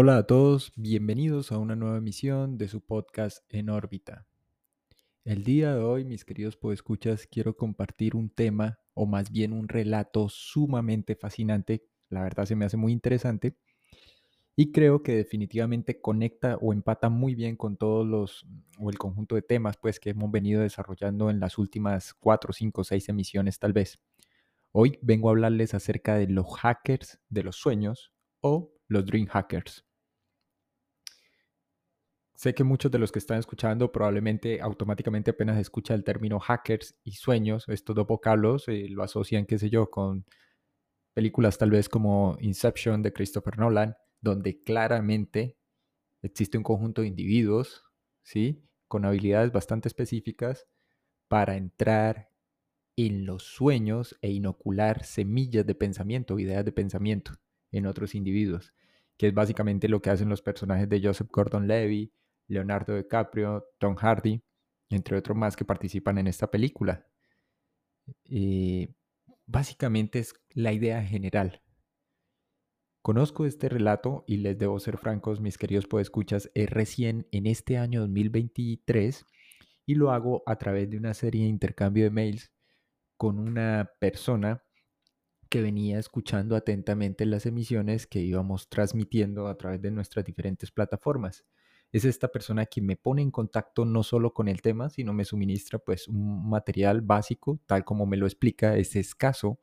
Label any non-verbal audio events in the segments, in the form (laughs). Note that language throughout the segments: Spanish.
Hola a todos, bienvenidos a una nueva emisión de su podcast En órbita. El día de hoy, mis queridos podescuchas, quiero compartir un tema o más bien un relato sumamente fascinante, la verdad se me hace muy interesante y creo que definitivamente conecta o empata muy bien con todos los o el conjunto de temas pues que hemos venido desarrollando en las últimas 4, 5, 6 emisiones tal vez. Hoy vengo a hablarles acerca de los hackers de los sueños o los dream hackers. Sé que muchos de los que están escuchando probablemente automáticamente apenas escucha el término hackers y sueños, estos dos vocablos eh, lo asocian, qué sé yo, con películas tal vez como Inception de Christopher Nolan, donde claramente existe un conjunto de individuos, ¿sí? Con habilidades bastante específicas para entrar en los sueños e inocular semillas de pensamiento, ideas de pensamiento en otros individuos, que es básicamente lo que hacen los personajes de Joseph Gordon-Levitt, Leonardo DiCaprio, Tom Hardy, entre otros más que participan en esta película. Eh, básicamente es la idea general. Conozco este relato y les debo ser francos, mis queridos podescuchas, es recién en este año 2023 y lo hago a través de una serie de intercambio de mails con una persona que venía escuchando atentamente las emisiones que íbamos transmitiendo a través de nuestras diferentes plataformas es esta persona quien me pone en contacto no solo con el tema, sino me suministra pues un material básico, tal como me lo explica, es escaso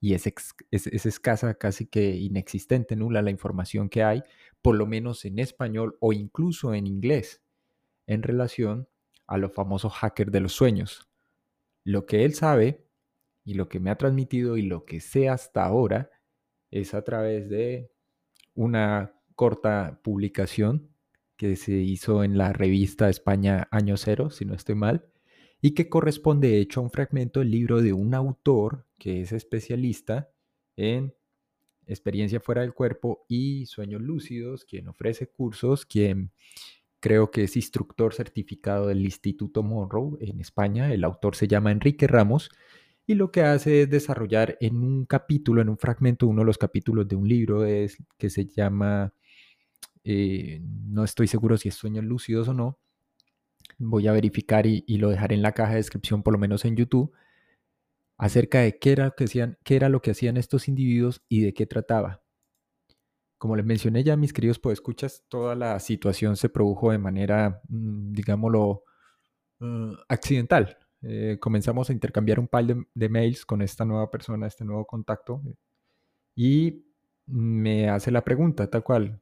y es, es, escasa, casi que inexistente, nula la información que hay, por lo menos en español o incluso en inglés, en relación a los famosos hackers de los sueños. Lo que él sabe y lo que me ha transmitido y lo que sé hasta ahora es a través de una corta publicación que se hizo en la revista España Año Cero, si no estoy mal, y que corresponde de hecho a un fragmento del libro de un autor que es especialista en experiencia fuera del cuerpo y sueños lúcidos, quien ofrece cursos, quien creo que es instructor certificado del Instituto Monroe en España. El autor se llama Enrique Ramos y lo que hace es desarrollar en un capítulo, en un fragmento, uno de los capítulos de un libro es, que se llama eh, no estoy seguro si es sueños lúcidos o no. Voy a verificar y, lo dejaré en la caja de descripción, por lo menos en YouTube, acerca de qué era, lo que hacían, qué era lo que hacían estos individuos y de qué trataba. Como les mencioné ya, mis queridos escuchas toda la situación se produjo de manera, mm, digámoslo, uh, accidental. Eh, comenzamos a intercambiar un par de, mails con esta nueva persona, este nuevo contacto, y me hace la pregunta, tal cual,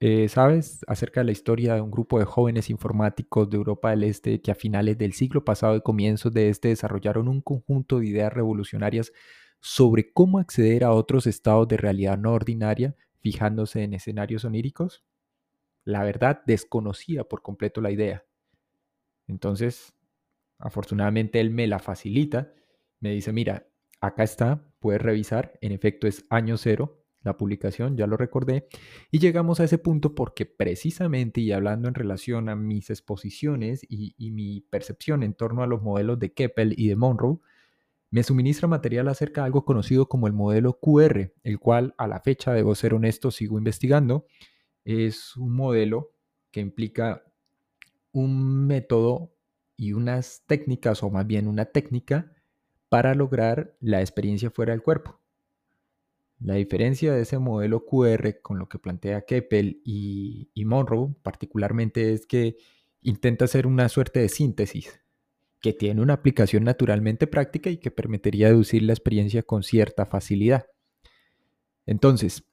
eh, ¿Sabes acerca de la historia de un grupo de jóvenes informáticos de Europa del Este que a finales del siglo pasado y comienzos de este desarrollaron un conjunto de ideas revolucionarias sobre cómo acceder a otros estados de realidad no ordinaria fijándose en escenarios oníricos? La verdad, desconocía por completo la idea. Entonces, afortunadamente él me la facilita, me dice, mira, acá está, puedes revisar, en efecto es año cero, la publicación, ya lo recordé, y llegamos a ese punto porque precisamente y hablando en relación a mis exposiciones y, mi percepción en torno a los modelos de Keppel y de Monroe, me suministra material acerca de algo conocido como el modelo QR, el cual a la fecha, debo ser honesto, sigo investigando. Es un modelo que implica un método y unas técnicas, o más bien una técnica, para lograr la experiencia fuera del cuerpo. La diferencia de ese modelo QR con lo que plantea Keppel y, Monroe particularmente es que intenta hacer una suerte de síntesis que tiene una aplicación naturalmente práctica y que permitiría deducir la experiencia con cierta facilidad. Entonces,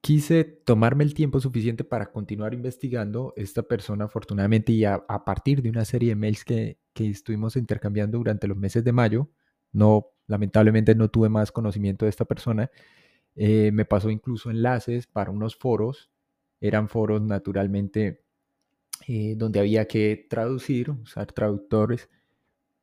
quise tomarme el tiempo suficiente para continuar investigando. Esta persona, afortunadamente, y a, partir de una serie de mails que, que estuvimos intercambiando durante los meses de mayo, no Lamentablemente no tuve más conocimiento de esta persona. Eh, me pasó incluso enlaces para unos foros. Eran foros naturalmente eh, donde había que traducir, usar traductores,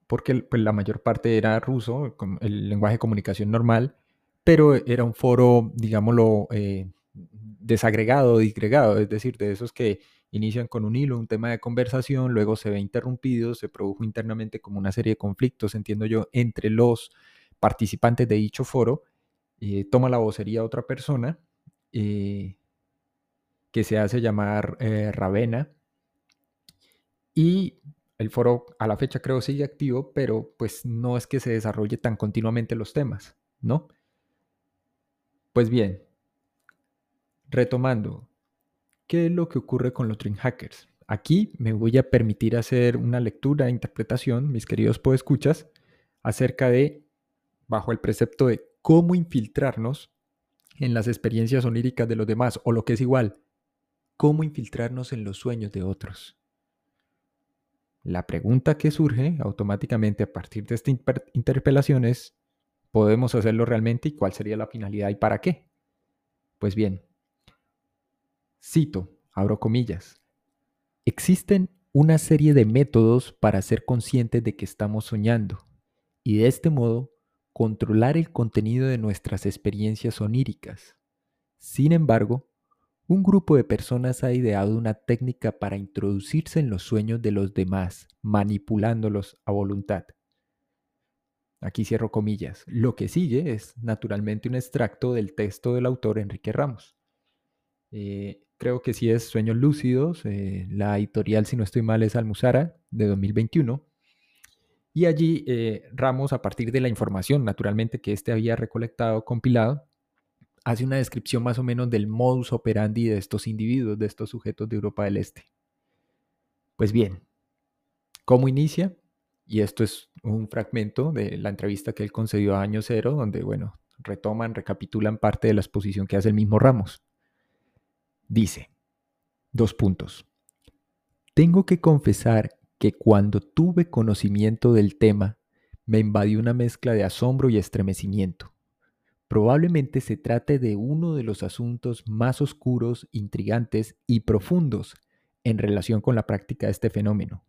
porque pues, la mayor parte era ruso, el lenguaje de comunicación normal, pero era un foro, digámoslo, eh, desagregado, disgregado, es decir, de esos que inician con un hilo, un tema de conversación, luego se ve interrumpido, se produjo internamente como una serie de conflictos, entiendo yo, entre los participantes de dicho foro, eh, toma la vocería otra persona, eh, que se hace llamar eh, Ravena. Y el foro a la fecha creo sigue activo, pero pues no es que se desarrolle tan continuamente los temas, ¿no? Pues bien, retomando, ¿qué es lo que ocurre con los Dream Hackers? Aquí me voy a permitir hacer una lectura interpretación, mis queridos podescuchas, acerca de, bajo el precepto de cómo infiltrarnos en las experiencias oníricas de los demás, o lo que es igual, cómo infiltrarnos en los sueños de otros. La pregunta que surge automáticamente a partir de esta interpelación es, ¿podemos hacerlo realmente y cuál sería la finalidad y para qué? Pues bien, cito, abro comillas, existen una serie de métodos para ser conscientes de que estamos soñando y de este modo controlar el contenido de nuestras experiencias oníricas. Sin embargo, un grupo de personas ha ideado una técnica para introducirse en los sueños de los demás, manipulándolos a voluntad. Aquí cierro comillas. Lo que sigue es naturalmente un extracto del texto del autor Enrique Ramos. Eh, creo que sí es Sueños Lúcidos. Eh, la editorial, si no estoy mal, es Almuzara de 2021. Y allí eh, Ramos, a partir de la información, naturalmente, que éste había recolectado, compilado, hace una descripción más o menos del modus operandi de estos individuos, de estos sujetos de Europa del Este. Pues bien, ¿cómo inicia? Y esto es un fragmento de la entrevista que él concedió a Año Cero, donde, bueno, retoman, recapitulan parte de la exposición que hace el mismo Ramos. Dice, dos puntos. Tengo que confesar que cuando tuve conocimiento del tema, me invadió una mezcla de asombro y estremecimiento. Probablemente se trate de uno de los asuntos más oscuros, intrigantes y profundos en relación con la práctica de este fenómeno.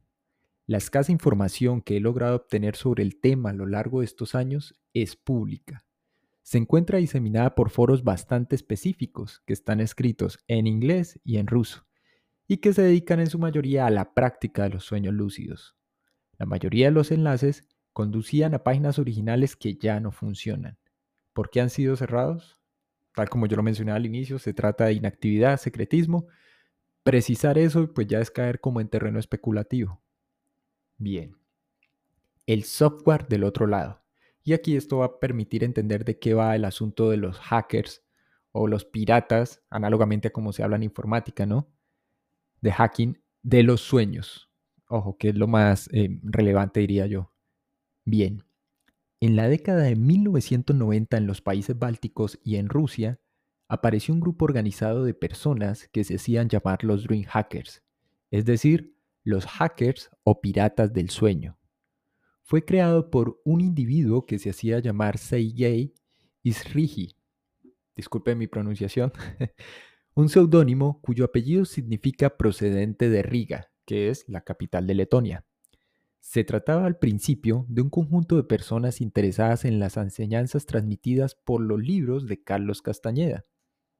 La escasa información que he logrado obtener sobre el tema a lo largo de estos años es pública. Se encuentra diseminada por foros bastante específicos que están escritos en inglés y en ruso y que se dedican en su mayoría a la práctica de los sueños lúcidos. La mayoría de los enlaces conducían a páginas originales que ya no funcionan. ¿Por qué han sido cerrados? Tal como yo lo mencioné al inicio, se trata de inactividad, secretismo. Precisar eso pues ya es caer como en terreno especulativo. Bien. El software del otro lado. Y aquí esto va a permitir entender de qué va el asunto de los hackers o los piratas, análogamente a como se habla en informática, ¿no? De hacking de los sueños. Ojo, que es lo más eh, relevante, diría yo. Bien. En la década de 1990 en los países bálticos y en Rusia, apareció un grupo organizado de personas que se hacían llamar los Dream Hackers, es decir, los hackers o piratas del sueño. Fue creado por un individuo que se hacía llamar Sergei Isrigi, disculpe mi pronunciación, (laughs) un seudónimo cuyo apellido significa procedente de Riga, que es la capital de Letonia. Se trataba al principio de un conjunto de personas interesadas en las enseñanzas transmitidas por los libros de Carlos Castañeda,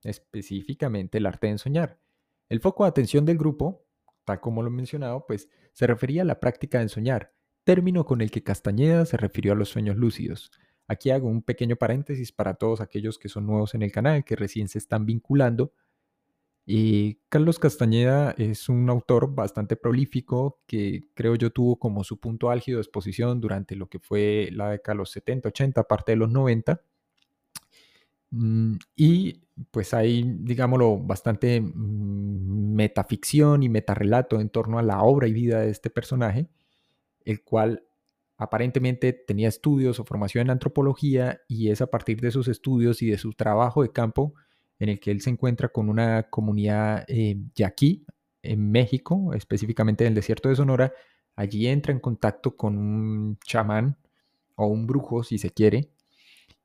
específicamente el arte de ensoñar. El foco de atención del grupo, tal como lo he mencionado, pues se refería a la práctica de ensoñar, término con el que Castañeda se refirió a los sueños lúcidos. Aquí hago un pequeño paréntesis para todos aquellos que son nuevos en el canal, que recién se están vinculando y Carlos Castañeda es un autor bastante prolífico que creo yo tuvo como su punto álgido de exposición durante lo que fue la década de los 70, 80, parte de los 90. Mm, y pues hay, digámoslo, bastante mm, metaficción y metarrelato en torno a la obra y vida de este personaje, el cual aparentemente tenía estudios o formación en antropología y es a partir de esos estudios y de su trabajo de campo en el que él se encuentra con una comunidad eh, yaquí en México, específicamente en el desierto de Sonora. Allí entra en contacto con un chamán o un brujo, si se quiere,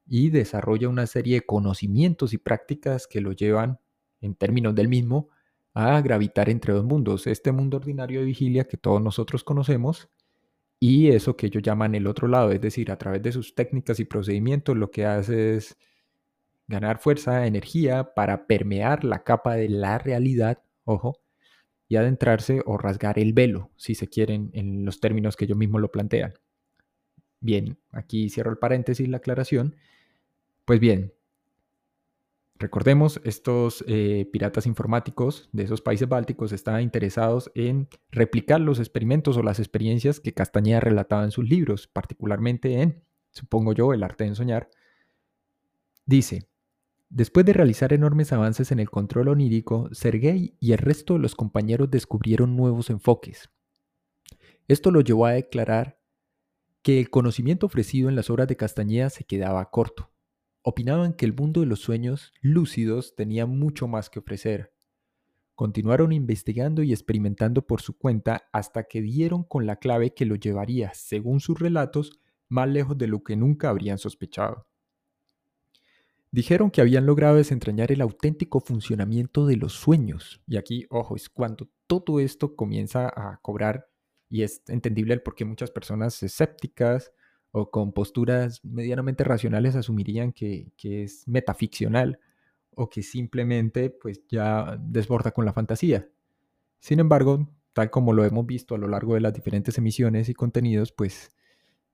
y desarrolla una serie de conocimientos y prácticas que lo llevan, en términos del mismo, a gravitar entre dos mundos, este mundo ordinario de vigilia que todos nosotros conocemos y eso que ellos llaman el otro lado, es decir, a través de sus técnicas y procedimientos lo que hace es ganar fuerza, energía para permear la capa de la realidad, ojo, y adentrarse o rasgar el velo, si se quieren, en los términos que yo mismo lo plantean. Bien, aquí cierro el paréntesis, la aclaración. Pues bien, Recordemos, estos eh, piratas informáticos de esos países bálticos estaban interesados en replicar los experimentos o las experiencias que Castañeda relataba en sus libros, particularmente en, supongo yo, El arte de soñar. Dice, después de realizar enormes avances en el control onírico, Sergei y el resto de los compañeros descubrieron nuevos enfoques. Esto lo llevó a declarar que el conocimiento ofrecido en las obras de Castañeda se quedaba corto opinaban que el mundo de los sueños lúcidos tenía mucho más que ofrecer. Continuaron investigando y experimentando por su cuenta hasta que dieron con la clave que lo llevaría, según sus relatos, más lejos de lo que nunca habrían sospechado. Dijeron que habían logrado desentrañar el auténtico funcionamiento de los sueños. Y aquí, ojo, es cuando todo esto comienza a cobrar y es entendible el por qué muchas personas escépticas o con posturas medianamente racionales asumirían que, es metaficcional o que simplemente pues ya desborda con la fantasía. Sin embargo, tal como lo hemos visto a lo largo de las diferentes emisiones y contenidos, pues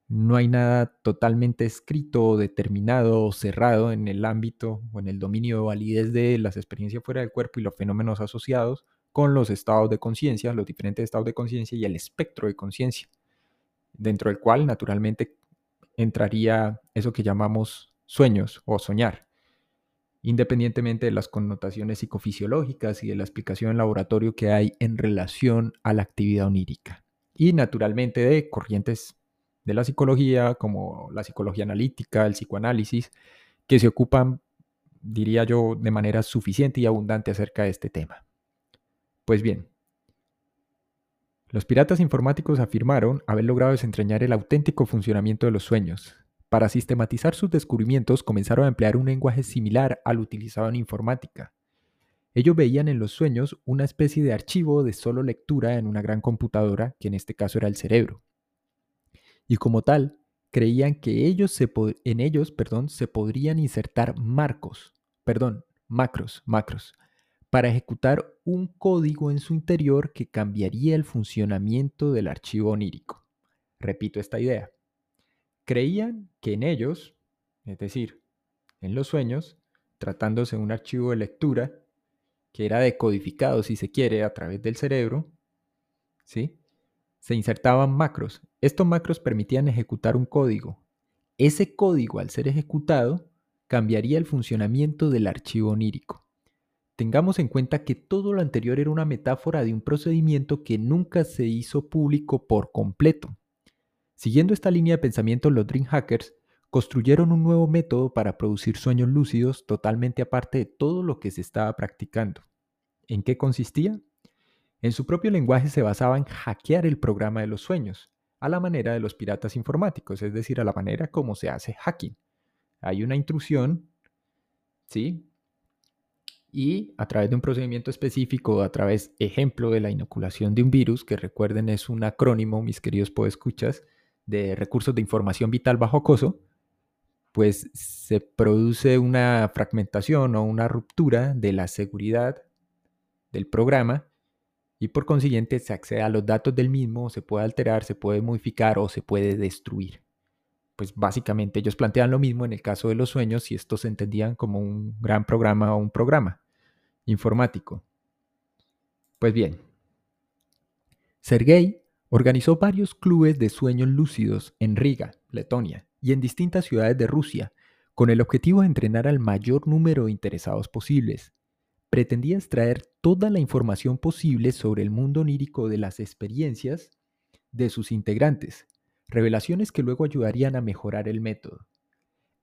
no hay nada totalmente escrito, determinado o cerrado en el ámbito o en el dominio de validez de las experiencias fuera del cuerpo y los fenómenos asociados con los estados de conciencia, los diferentes estados de conciencia y el espectro de conciencia, dentro del cual naturalmente entraría eso que llamamos sueños o soñar, independientemente de las connotaciones psicofisiológicas y de la explicación en laboratorio que hay en relación a la actividad onírica. Y naturalmente de corrientes de la psicología como la psicología analítica, el psicoanálisis, que se ocupan, diría yo, de manera suficiente y abundante acerca de este tema. Pues bien, los piratas informáticos afirmaron haber logrado desentrañar el auténtico funcionamiento de los sueños. Para sistematizar sus descubrimientos comenzaron a emplear un lenguaje similar al utilizado en informática. Ellos veían en los sueños una especie de archivo de solo lectura en una gran computadora, que en este caso era el cerebro. Y como tal, creían que ellos se en ellos perdón, se podrían insertar marcos, perdón, macros, macros, para ejecutar un código en su interior que cambiaría el funcionamiento del archivo onírico. Repito esta idea. Creían que en ellos, es decir, en los sueños, tratándose de un archivo de lectura que era decodificado, si se quiere, a través del cerebro, ¿sí? Se insertaban macros. Estos macros permitían ejecutar un código. Ese código, al ser ejecutado, cambiaría el funcionamiento del archivo onírico. Tengamos en cuenta que todo lo anterior era una metáfora de un procedimiento que nunca se hizo público por completo. Siguiendo esta línea de pensamiento, los Dream Hackers construyeron un nuevo método para producir sueños lúcidos totalmente aparte de todo lo que se estaba practicando. ¿En qué consistía? En su propio lenguaje se basaba en hackear el programa de los sueños, a la manera de los piratas informáticos, es decir, a la manera como se hace hacking. Hay una intrusión, ¿sí? y a través de un procedimiento específico, a través, ejemplo, de la inoculación de un virus, que recuerden es un acrónimo, mis queridos podescuchas, de recursos de información vital bajo acoso, pues se produce una fragmentación o una ruptura de la seguridad del programa y por consiguiente se accede a los datos del mismo, se puede alterar, se puede modificar o se puede destruir. Pues básicamente ellos plantean lo mismo en el caso de los sueños si estos se entendían como un gran programa o un programa informático. Pues bien, Sergei organizó varios clubes de sueños lúcidos en Riga, Letonia, y en distintas ciudades de Rusia, con el objetivo de entrenar al mayor número de interesados posibles. Pretendía extraer toda la información posible sobre el mundo onírico de las experiencias de sus integrantes, revelaciones que luego ayudarían a mejorar el método.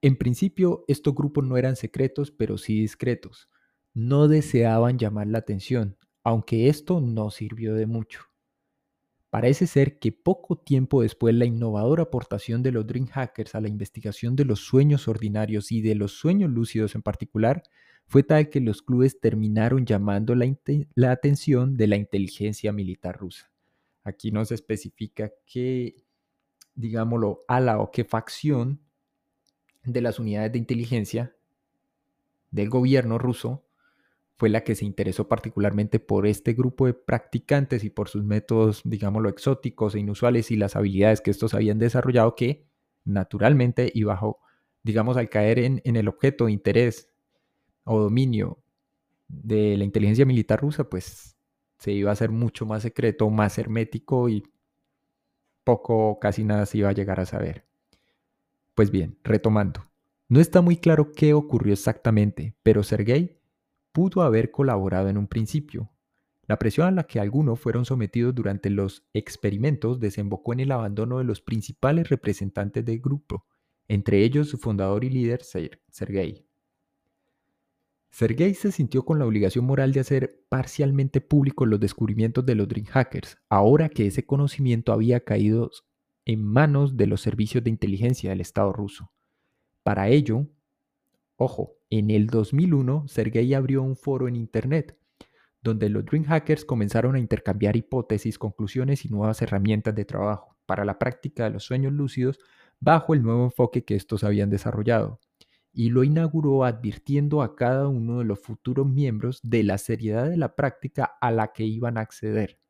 En principio, estos grupos no eran secretos, pero sí discretos, no deseaban llamar la atención, aunque esto no sirvió de mucho. Parece ser que poco tiempo después la innovadora aportación de los Dream Hackers a la investigación de los sueños ordinarios y de los sueños lúcidos en particular fue tal que los clubes terminaron llamando la, atención de la inteligencia militar rusa. Aquí no se especifica qué, digámoslo, ala o qué facción de las unidades de inteligencia del gobierno ruso fue la que se interesó particularmente por este grupo de practicantes y por sus métodos, digámoslo, exóticos e inusuales y las habilidades que estos habían desarrollado que, naturalmente y bajo, digamos, al caer en, el objeto de interés o dominio de la inteligencia militar rusa, pues se iba a hacer mucho más secreto, más hermético y poco, casi nada se iba a llegar a saber. Pues bien, retomando. No está muy claro qué ocurrió exactamente, pero Sergei pudo haber colaborado en un principio. La presión a la que algunos fueron sometidos durante los experimentos desembocó en el abandono de los principales representantes del grupo, entre ellos su fundador y líder Sergei. Sergei se sintió con la obligación moral de hacer parcialmente públicos los descubrimientos de los Dream Hackers, ahora que ese conocimiento había caído en manos de los servicios de inteligencia del Estado ruso. Para ello, ojo, en el 2001 Sergei abrió un foro en Internet donde los Dream Hackers comenzaron a intercambiar hipótesis, conclusiones y nuevas herramientas de trabajo para la práctica de los sueños lúcidos bajo el nuevo enfoque que estos habían desarrollado y lo inauguró advirtiendo a cada uno de los futuros miembros de la seriedad de la práctica a la que iban a acceder,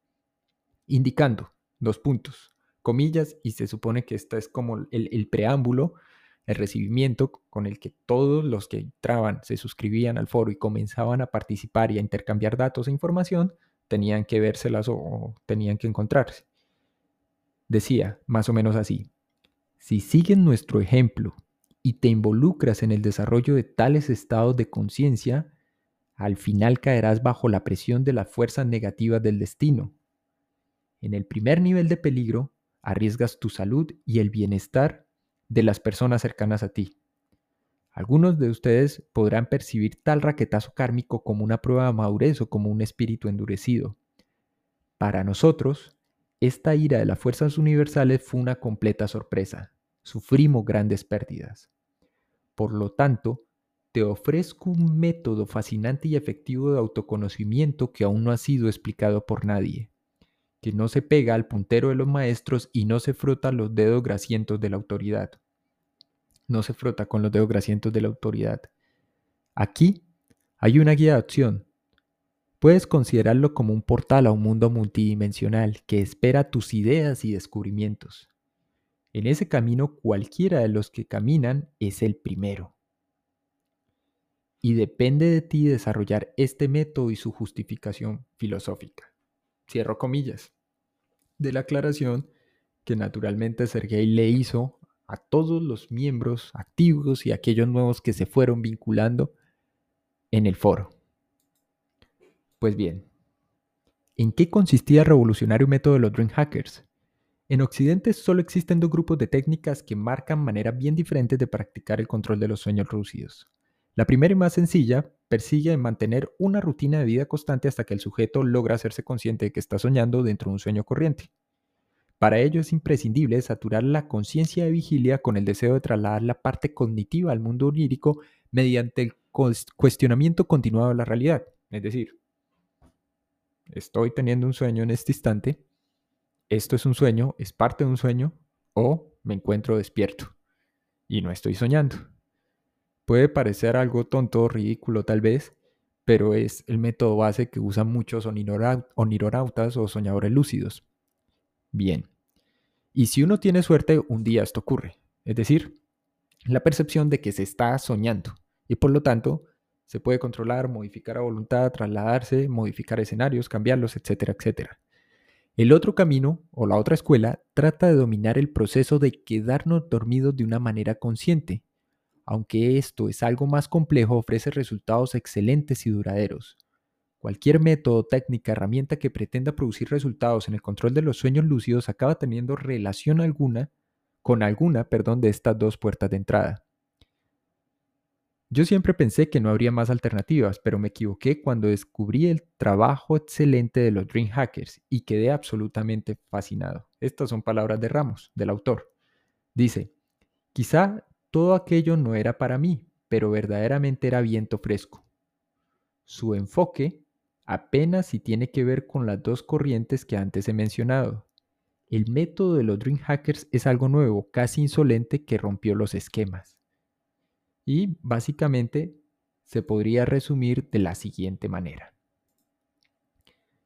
indicando dos puntos, comillas, y se supone que esta es como el, preámbulo, el recibimiento con el que todos los que entraban, se suscribían al foro y comenzaban a participar y a intercambiar datos e información, tenían que vérselas o tenían que encontrarse. Decía más o menos así, si siguen nuestro ejemplo y te involucras en el desarrollo de tales estados de conciencia, al final caerás bajo la presión de las fuerzas negativas del destino. En el primer nivel de peligro, arriesgas tu salud y el bienestar de las personas cercanas a ti. Algunos de ustedes podrán percibir tal raquetazo kármico como una prueba de madurez o como un espíritu endurecido. Para nosotros, esta ira de las fuerzas universales fue una completa sorpresa. Sufrimos grandes pérdidas. Por lo tanto, te ofrezco un método fascinante y efectivo de autoconocimiento que aún no ha sido explicado por nadie, que no se pega al puntero de los maestros y no se frota los dedos grasientos de la autoridad. No se frota con los dedos grasientos de la autoridad. Aquí hay una guía de acción. Puedes considerarlo como un portal a un mundo multidimensional que espera tus ideas y descubrimientos. En ese camino cualquiera de los que caminan es el primero. Y depende de ti desarrollar este método y su justificación filosófica. Cierro comillas. De la aclaración que naturalmente Sergei le hizo a todos los miembros activos y aquellos nuevos que se fueron vinculando en el foro. Pues bien, ¿en qué consistía el revolucionario método de los Dream Hackers? En Occidente solo existen dos grupos de técnicas que marcan maneras bien diferentes de practicar el control de los sueños lúcidos. La primera y más sencilla persigue mantener una rutina de vida constante hasta que el sujeto logra hacerse consciente de que está soñando dentro de un sueño corriente. Para ello es imprescindible saturar la conciencia de vigilia con el deseo de trasladar la parte cognitiva al mundo onírico mediante el cuestionamiento continuado de la realidad. Es decir, estoy teniendo un sueño en este instante, esto es un sueño, es parte de un sueño, o me encuentro despierto y no estoy soñando. Puede parecer algo tonto ridículo tal vez, pero es el método base que usan muchos onironautas o soñadores lúcidos. Bien, y si uno tiene suerte, un día esto ocurre, es decir, la percepción de que se está soñando y por lo tanto se puede controlar, modificar a voluntad, trasladarse, modificar escenarios, cambiarlos, etcétera, etcétera. El otro camino, o la otra escuela, trata de dominar el proceso de quedarnos dormidos de una manera consciente. Aunque esto es algo más complejo, ofrece resultados excelentes y duraderos. Cualquier método, técnica, herramienta que pretenda producir resultados en el control de los sueños lúcidos acaba teniendo relación alguna con alguna, perdón, de estas dos puertas de entrada. Yo siempre pensé que no habría más alternativas, pero me equivoqué cuando descubrí el trabajo excelente de los Dream Hackers y quedé absolutamente fascinado. Estas son palabras de Ramos, del autor. Dice, quizá todo aquello no era para mí, pero verdaderamente era viento fresco. Su enfoque apenas si tiene que ver con las dos corrientes que antes he mencionado. El método de los Dream Hackers es algo nuevo, casi insolente, que rompió los esquemas. Y básicamente se podría resumir de la siguiente manera.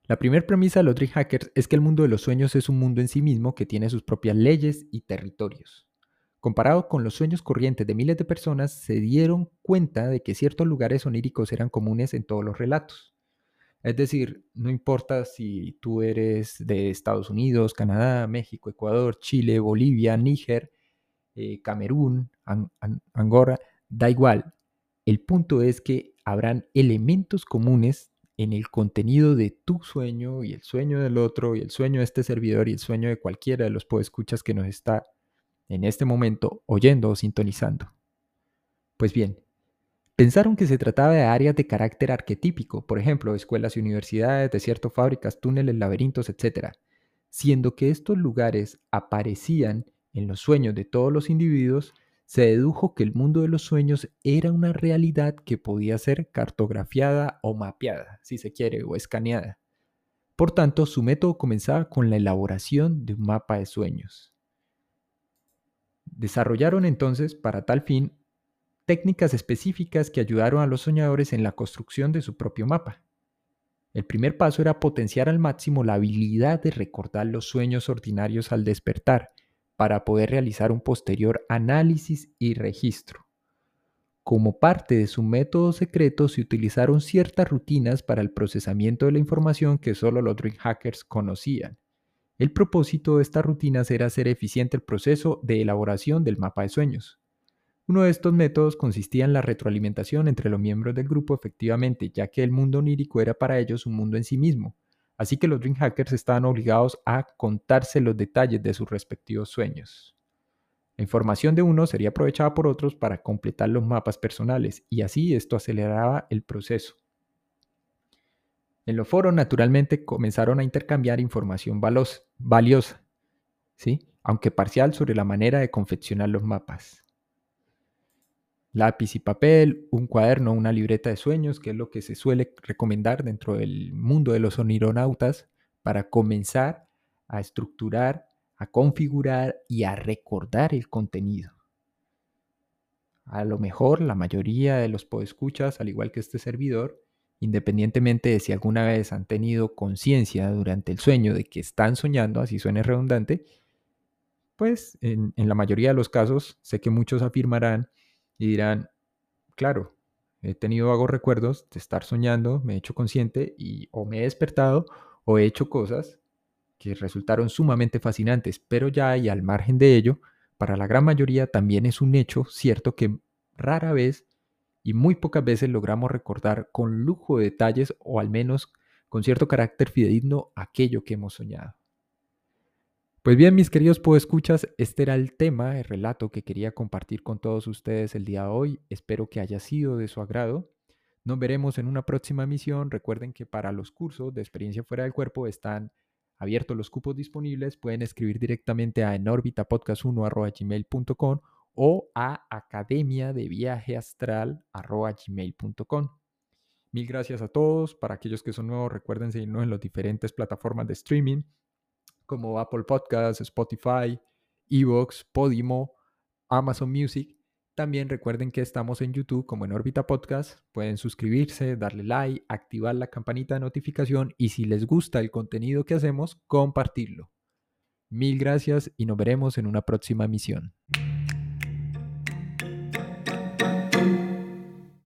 La primera premisa de los Dream Hackers es que el mundo de los sueños es un mundo en sí mismo que tiene sus propias leyes y territorios. Comparado con los sueños corrientes de miles de personas, se dieron cuenta de que ciertos lugares oníricos eran comunes en todos los relatos. Es decir, no importa si tú eres de Estados Unidos, Canadá, México, Ecuador, Chile, Bolivia, Níger, eh, Camerún, Angora, da igual. El punto es que habrán elementos comunes en el contenido de tu sueño y el sueño del otro y el sueño de este servidor y el sueño de cualquiera de los podescuchas que nos está en este momento oyendo o sintonizando. Pues bien, pensaron que se trataba de áreas de carácter arquetípico, por ejemplo, escuelas y universidades, desiertos, fábricas, túneles, laberintos, etc., siendo que estos lugares aparecían en los sueños de todos los individuos, se dedujo que el mundo de los sueños era una realidad que podía ser cartografiada o mapeada, si se quiere, o escaneada. Por tanto, su método comenzaba con la elaboración de un mapa de sueños. Desarrollaron entonces, para tal fin, técnicas específicas que ayudaron a los soñadores en la construcción de su propio mapa. El primer paso era potenciar al máximo la habilidad de recordar los sueños ordinarios al despertar, para poder realizar un posterior análisis y registro. Como parte de su método secreto se utilizaron ciertas rutinas para el procesamiento de la información que solo los Dream Hackers conocían. El propósito de estas rutinas era hacer eficiente el proceso de elaboración del mapa de sueños. Uno de estos métodos consistía en la retroalimentación entre los miembros del grupo efectivamente, ya que el mundo onírico era para ellos un mundo en sí mismo, Así que los Dream Hackers estaban obligados a contarse los detalles de sus respectivos sueños. La información de uno sería aprovechada por otros para completar los mapas personales y así esto aceleraba el proceso. En los foros naturalmente comenzaron a intercambiar información valiosa, ¿sí? aunque parcial sobre la manera de confeccionar los mapas lápiz y papel, un cuaderno, una libreta de sueños, que es lo que se suele recomendar dentro del mundo de los onironautas para comenzar a estructurar, a configurar y a recordar el contenido. A lo mejor la mayoría de los podescuchas, al igual que este servidor, independientemente de si alguna vez han tenido conciencia durante el sueño de que están soñando, así suene redundante, pues en, en la mayoría de los casos sé que muchos afirmarán y dirán, claro, he tenido vagos recuerdos de estar soñando, me he hecho consciente y o me he despertado o he hecho cosas que resultaron sumamente fascinantes, pero ya y al margen de ello, para la gran mayoría también es un hecho cierto que rara vez y muy pocas veces logramos recordar con lujo de detalles o al menos con cierto carácter fidedigno aquello que hemos soñado. Pues bien, mis queridos escuchas, este era el tema, el relato que quería compartir con todos ustedes el día de hoy. Espero que haya sido de su agrado. Nos veremos en una próxima emisión. Recuerden que para los cursos de experiencia fuera del cuerpo están abiertos los cupos disponibles. Pueden escribir directamente a enorbitapodcast1.gmail.com o a academia de viaje astral.gmail.com. Mil gracias a todos. Para aquellos que son nuevos, recuerden seguirnos en las diferentes plataformas de streaming como Apple Podcasts, Spotify, Evox, Podimo, Amazon Music. También recuerden que estamos en YouTube como en Órbita Podcast. Pueden suscribirse, darle like, activar la campanita de notificación y si les gusta el contenido que hacemos, compartirlo. Mil gracias y nos veremos en una próxima misión.